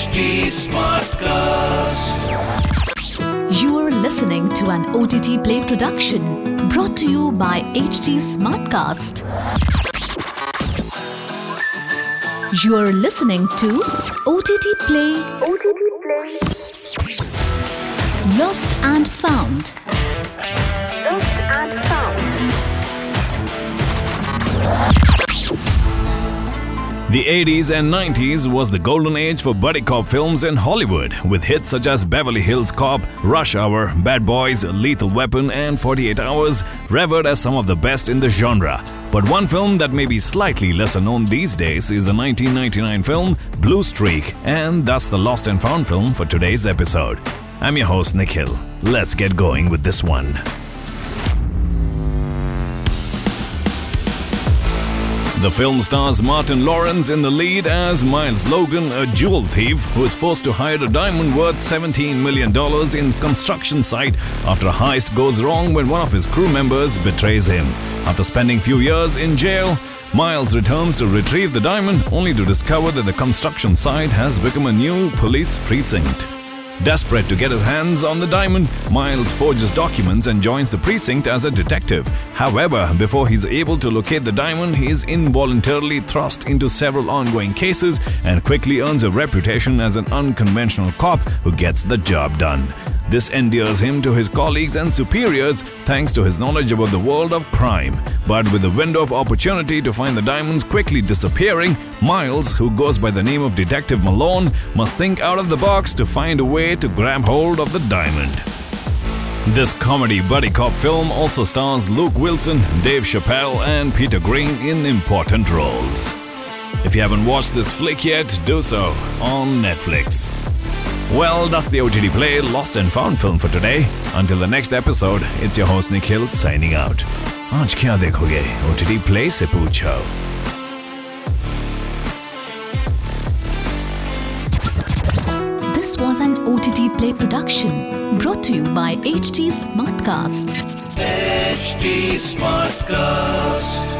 HT Smartcast. You are listening to an OTT Play production brought to you by HT Smartcast. You are listening to OTT Play. OTT Play. Lost and Found. The 80s and 90s was the golden age for buddy cop films in Hollywood, with hits such as Beverly Hills Cop, Rush Hour, Bad Boys, Lethal Weapon, and 48 Hours, revered as some of the best in the genre. But one film that may be slightly lesser known these days is the 1999 film Blue Streak, and that's the lost and found film for today's episode. I'm your host, Nikhil. Let's get going with this one. The film stars Martin Lawrence in the lead as Miles Logan, a jewel thief who is forced to hide a diamond worth $17 million in construction site after a heist goes wrong when one of his crew members betrays him. After spending few years in jail, Miles returns to retrieve the diamond only to discover that the construction site has become a new police precinct. Desperate to get his hands on the diamond, Miles forges documents and joins the precinct as a detective. However, before he's able to locate the diamond, he is involuntarily thrust into several ongoing cases and quickly earns a reputation as an unconventional cop who gets the job done. This endears him to his colleagues and superiors thanks to his knowledge about the world of crime. But with the window of opportunity to find the diamonds quickly disappearing, Miles, who goes by the name of Detective Malone, must think out of the box to find a way way to grab hold of the diamond. This comedy buddy cop film also stars Luke Wilson, Dave Chappelle, and Peter Greene in important roles. If you haven't watched this flick yet, do so on Netflix. Well, that's the OTT Play Lost and Found film for today. Until the next episode, it's your host Nikhil signing out. Aaj kya dekhoge OTT Play se poochho. This was an OTT Play production brought to you by HT Smartcast. Smartcast.